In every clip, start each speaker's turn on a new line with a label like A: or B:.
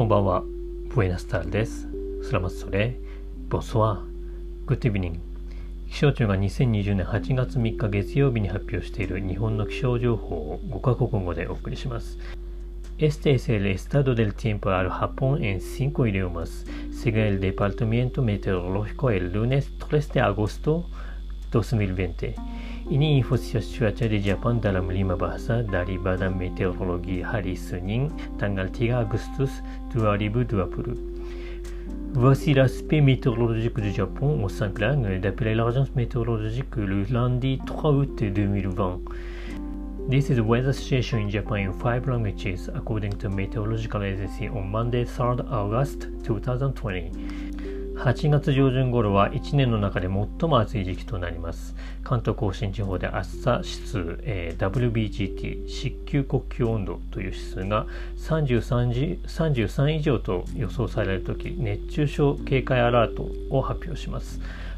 A: こんばんは。ブエナスタールです。スラマスソレ、ボスワ、グッドイビニング。気象庁が2020年8月3日月曜日に発表している日本の気象情報を5カ国語でお送りします。Este es el estado del tiempo al Japón en cinco idiomas, según el Departamento Meteorológico el lunes 3 de agosto 2020. Ini cuaca di Jepang dalam lima bahasa dari Badan Meteorologi hari Senin tanggal 3 Agustus 2020. Voici l'aspect météorologique du Japon au langues d'après l'agence météorologique le lundi 3 août 2020. This is the weather situation in Japan in five languages according to Meteorological Agency on Monday 3rd August 2020. 8月上旬頃は1年の中で最も暑い時期となります。関東甲信地方で暑さ指数、えー、WBGT 湿球呼吸温度という指数が 33, 33以上と予想されるとき熱中症警戒アラートを発表します。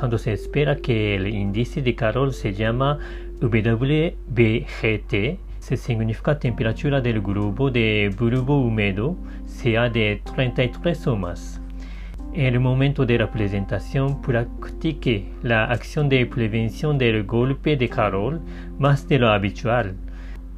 A: cuando se espera que el índice de calor se llama WBGT, se significa temperatura del globo de bulbo húmedo sea de 33 o más. En el momento de la presentación, practique la acción de prevención del golpe de calor más de lo habitual.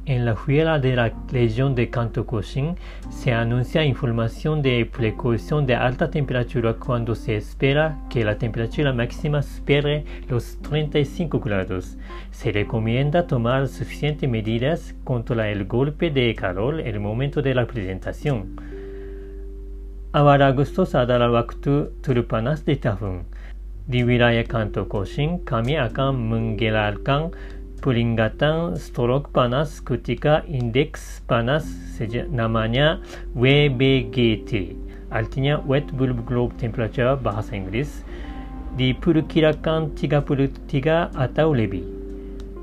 A: En la fuera de la región de Kanto Koshin se anuncia información de precaución de alta temperatura cuando se espera que la temperatura máxima supere los 35 grados. Se recomienda tomar suficientes medidas contra el golpe de calor en el momento de la presentación. Awal Agustus adalah waktu turun panas di tahun. Di wilayah Kanto Koshin, kami akan menggelarkan peringatan strok panas ketika indeks panas namanya WBGT artinya Wet Bulb Globe Temperature bahasa Inggris diperkirakan 33 atau lebih.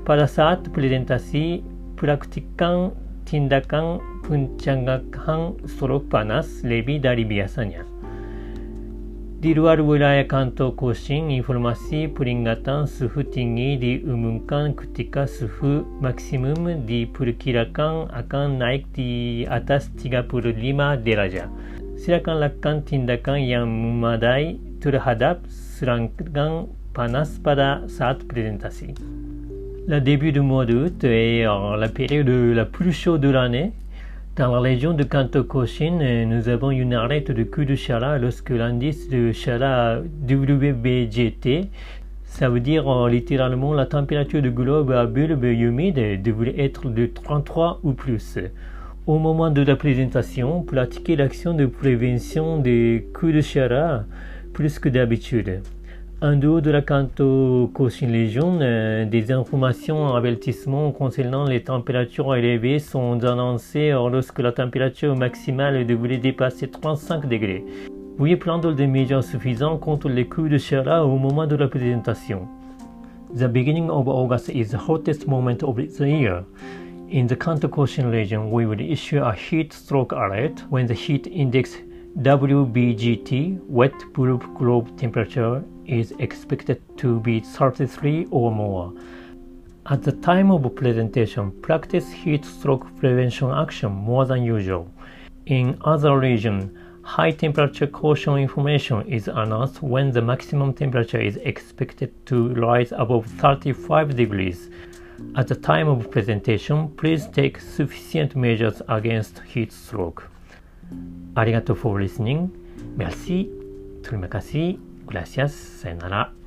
A: Pada saat presentasi, praktikkan tindakan pencegahan strok panas lebih dari biasanya. Di luar wilayah kantor Kosin, informasi peringatan suhu tinggi diumumkan ketika suhu maksimum diperkirakan akan naik di atas 35 derajat. Silakan lakukan tindakan yang memadai terhadap serangan panas pada saat presentasi. Le début du mois d'août est la période la plus chaude de l'année Dans la région de Kanto Koshin, nous avons une arête de chaleur lorsque l'indice de chaleur WBGT, ça veut dire littéralement la température du globe à bulbe humide devrait être de 33 ou plus. Au moment de la présentation, pratiquez l'action de prévention des chaleur plus que d'habitude. En dehors de la Kanto Koshin Legion, euh, des informations avertissements concernant les températures élevées sont annoncées lorsque la température maximale devrait dépasser 35 degrés. Veuillez prendre des mesures suffisantes contre les coups de chaleur au moment de la présentation. The beginning of August is the hottest moment of the year. In the Kanto region, we will issue a heat stroke alert when the heat index WBGT, wet bulb globe temperature, is expected to be 33 or more. At the time of presentation, practice heat stroke prevention action more than usual. In other regions, high temperature caution information is announced when the maximum temperature is expected to rise above 35 degrees. At the time of presentation, please take sufficient measures against heat stroke. ありがとう for listening. Merci. Terima kasih. Gracias. Sayonara.